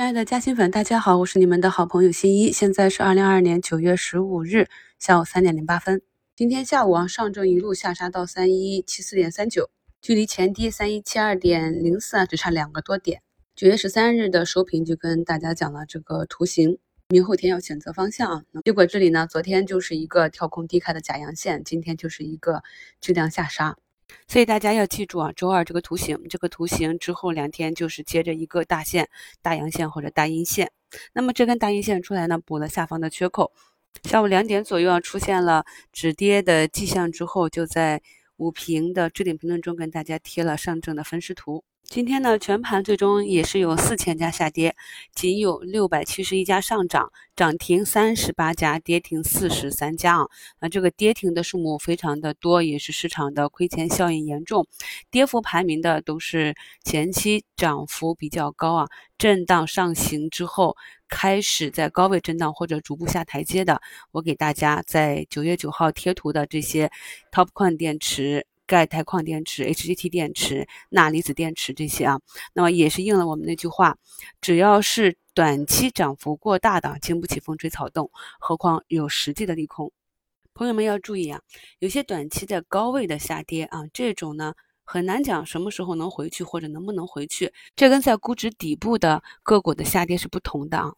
亲爱的嘉兴粉，大家好，我是你们的好朋友新一。现在是二零二二年九月十五日下午三点零八分。今天下午啊，上证一路下杀到三一七四点三九，距离前低三一七二点零四啊，只差两个多点。九月十三日的收评就跟大家讲了这个图形，明后天要选择方向啊。结果这里呢，昨天就是一个跳空低开的假阳线，今天就是一个巨量下杀。所以大家要记住啊，周二这个图形，这个图形之后两天就是接着一个大线、大阳线或者大阴线。那么这根大阴线出来呢，补了下方的缺口。下午两点左右啊，出现了止跌的迹象之后，就在午评的置顶评论中跟大家贴了上证的分时图。今天呢，全盘最终也是有四千家下跌，仅有六百七十一家上涨，涨停三十八家，跌停四十三家啊。那这个跌停的数目非常的多，也是市场的亏钱效应严重。跌幅排名的都是前期涨幅比较高啊，震荡上行之后开始在高位震荡或者逐步下台阶的。我给大家在九月九号贴图的这些 TOP 矿电池。钙钛矿电池、HGT 电池、钠离子电池这些啊，那么也是应了我们那句话，只要是短期涨幅过大的，经不起风吹草动，何况有实际的利空。朋友们要注意啊，有些短期的高位的下跌啊，这种呢很难讲什么时候能回去或者能不能回去，这跟在估值底部的个股的下跌是不同的啊。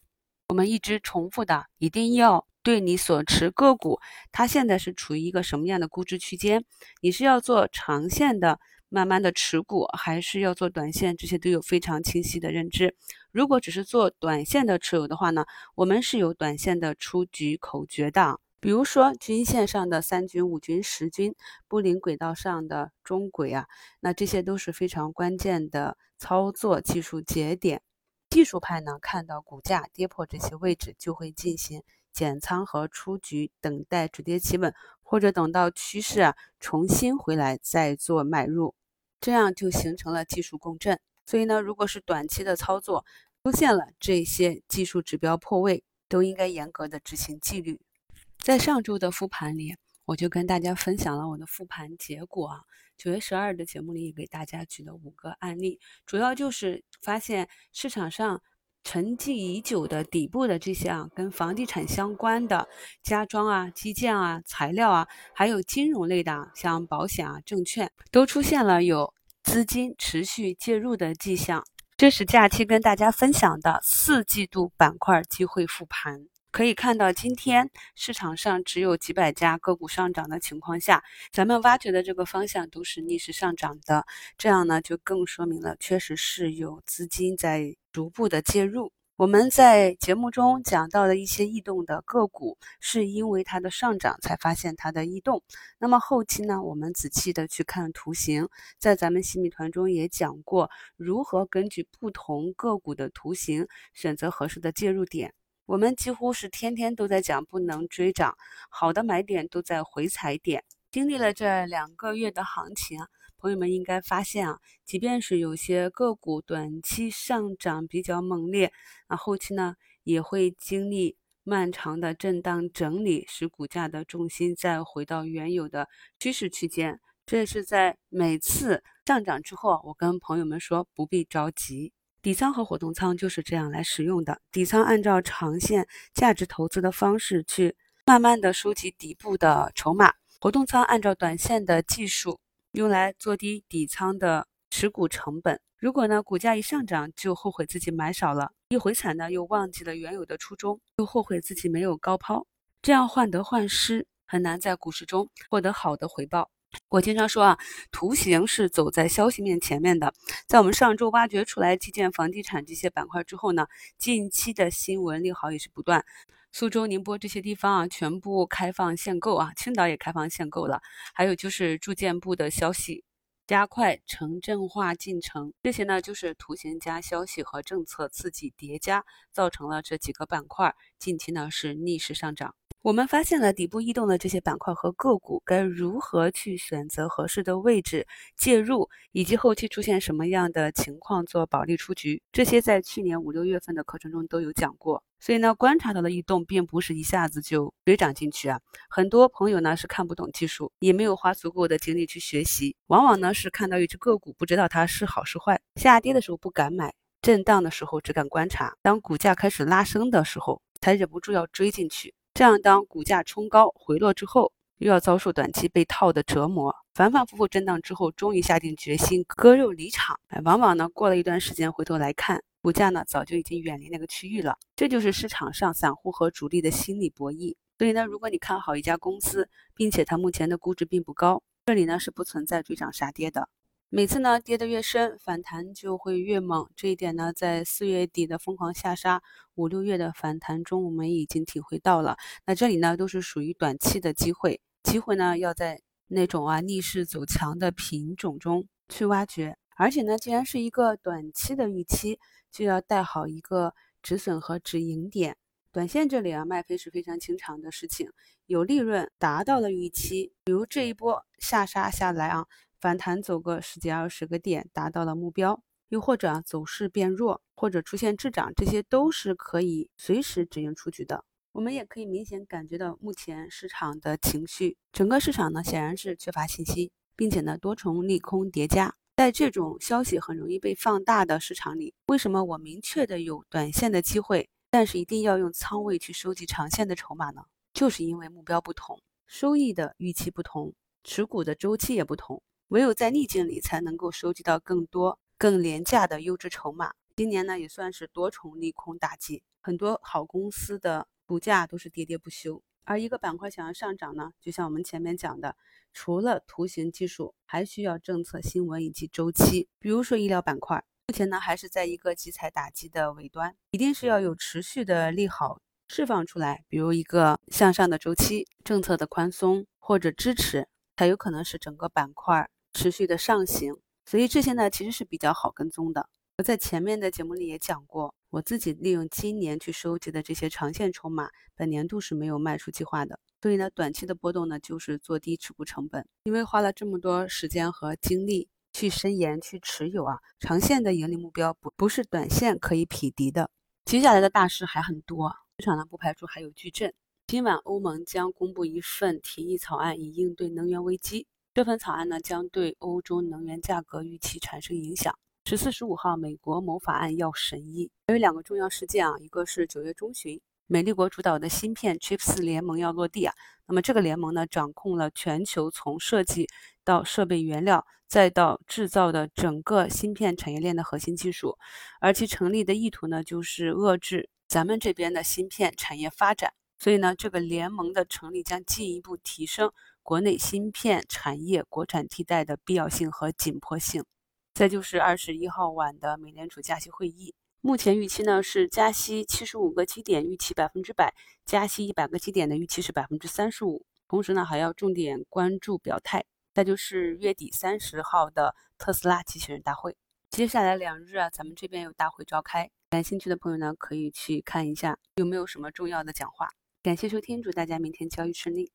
我们一直重复的，一定要。对你所持个股，它现在是处于一个什么样的估值区间？你是要做长线的，慢慢的持股，还是要做短线？这些都有非常清晰的认知。如果只是做短线的持有的话呢，我们是有短线的出局口诀的。比如说均线上的三均、五均、十均，布林轨道上的中轨啊，那这些都是非常关键的操作技术节点。技术派呢，看到股价跌破这些位置，就会进行。减仓和出局，等待止跌企稳，或者等到趋势啊重新回来再做买入，这样就形成了技术共振。所以呢，如果是短期的操作出现了这些技术指标破位，都应该严格的执行纪律。在上周的复盘里，我就跟大家分享了我的复盘结果啊。九月十二的节目里也给大家举了五个案例，主要就是发现市场上。沉寂已久的底部的这些啊，跟房地产相关的家装啊、基建啊、材料啊，还有金融类的，像保险啊、证券，都出现了有资金持续介入的迹象。这是假期跟大家分享的四季度板块机会复盘。可以看到，今天市场上只有几百家个股上涨的情况下，咱们挖掘的这个方向都是逆势上涨的，这样呢就更说明了确实是有资金在逐步的介入。我们在节目中讲到的一些异动的个股，是因为它的上涨才发现它的异动。那么后期呢，我们仔细的去看图形，在咱们新米团中也讲过如何根据不同个股的图形选择合适的介入点。我们几乎是天天都在讲不能追涨，好的买点都在回踩点。经历了这两个月的行情，朋友们应该发现啊，即便是有些个股短期上涨比较猛烈，那后期呢也会经历漫长的震荡整理，使股价的重心再回到原有的趋势区间。这是在每次上涨之后，我跟朋友们说不必着急。底仓和活动仓就是这样来使用的。底仓按照长线价值投资的方式去慢慢的收集底部的筹码，活动仓按照短线的技术用来做低底仓的持股成本。如果呢股价一上涨就后悔自己买少了，一回踩呢又忘记了原有的初衷，又后悔自己没有高抛，这样患得患失，很难在股市中获得好的回报。我经常说啊，图形是走在消息面前面的。在我们上周挖掘出来基建、房地产这些板块之后呢，近期的新闻利好也是不断。苏州、宁波这些地方啊，全部开放限购啊，青岛也开放限购了。还有就是住建部的消息，加快城镇化进程。这些呢，就是图形加消息和政策刺激叠加，造成了这几个板块近期呢是逆势上涨。我们发现了底部异动的这些板块和个股，该如何去选择合适的位置介入，以及后期出现什么样的情况做保利出局，这些在去年五六月份的课程中都有讲过。所以呢，观察到的异动并不是一下子就追涨进去啊。很多朋友呢是看不懂技术，也没有花足够的精力去学习，往往呢是看到一只个股不知道它是好是坏，下跌的时候不敢买，震荡的时候只敢观察，当股价开始拉升的时候才忍不住要追进去。这样，当股价冲高回落之后，又要遭受短期被套的折磨，反反复复震荡之后，终于下定决心割肉离场。哎，往往呢，过了一段时间回头来看，股价呢早就已经远离那个区域了。这就是市场上散户和主力的心理博弈。所以呢，如果你看好一家公司，并且它目前的估值并不高，这里呢是不存在追涨杀跌的。每次呢跌得越深，反弹就会越猛。这一点呢，在四月底的疯狂下杀，五六月的反弹中，我们已经体会到了。那这里呢，都是属于短期的机会，机会呢要在那种啊逆势走强的品种中去挖掘。而且呢，既然是一个短期的预期，就要带好一个止损和止盈点。短线这里啊，卖飞是非常经常的事情。有利润达到了预期，比如这一波下杀下来啊。反弹走个十几二十个点，达到了目标；又或者走势变弱，或者出现滞涨，这些都是可以随时止盈出局的。我们也可以明显感觉到目前市场的情绪，整个市场呢显然是缺乏信心，并且呢多重利空叠加。在这种消息很容易被放大的市场里，为什么我明确的有短线的机会，但是一定要用仓位去收集长线的筹码呢？就是因为目标不同，收益的预期不同，持股的周期也不同。唯有在逆境里，才能够收集到更多、更廉价的优质筹码。今年呢，也算是多重利空打击，很多好公司的股价都是跌跌不休。而一个板块想要上涨呢，就像我们前面讲的，除了图形技术，还需要政策新闻以及周期。比如说医疗板块，目前呢还是在一个集采打击的尾端，一定是要有持续的利好释放出来，比如一个向上的周期、政策的宽松或者支持，才有可能使整个板块。持续的上行，所以这些呢其实是比较好跟踪的。我在前面的节目里也讲过，我自己利用今年去收集的这些长线筹码，本年度是没有卖出计划的。所以呢，短期的波动呢就是做低持股成本，因为花了这么多时间和精力去深研去持有啊，长线的盈利目标不不是短线可以匹敌的。接下来的大事还很多，市场呢不排除还有巨震。今晚欧盟将公布一份提议草案，以应对能源危机。这份草案呢，将对欧洲能源价格预期产生影响。十四、十五号，美国某法案要审议。还有两个重要事件啊，一个是九月中旬，美利国主导的芯片 Chips 联盟要落地啊。那么这个联盟呢，掌控了全球从设计到设备原料再到制造的整个芯片产业链的核心技术，而其成立的意图呢，就是遏制咱们这边的芯片产业发展。所以呢，这个联盟的成立将进一步提升。国内芯片产业国产替代的必要性和紧迫性。再就是二十一号晚的美联储加息会议，目前预期呢是加息七十五个基点，预期百分之百；加息一百个基点的预期是百分之三十五。同时呢，还要重点关注表态。再就是月底三十号的特斯拉机器人大会。接下来两日啊，咱们这边有大会召开，感兴趣的朋友呢可以去看一下有没有什么重要的讲话。感谢收听，祝大家明天交易顺利。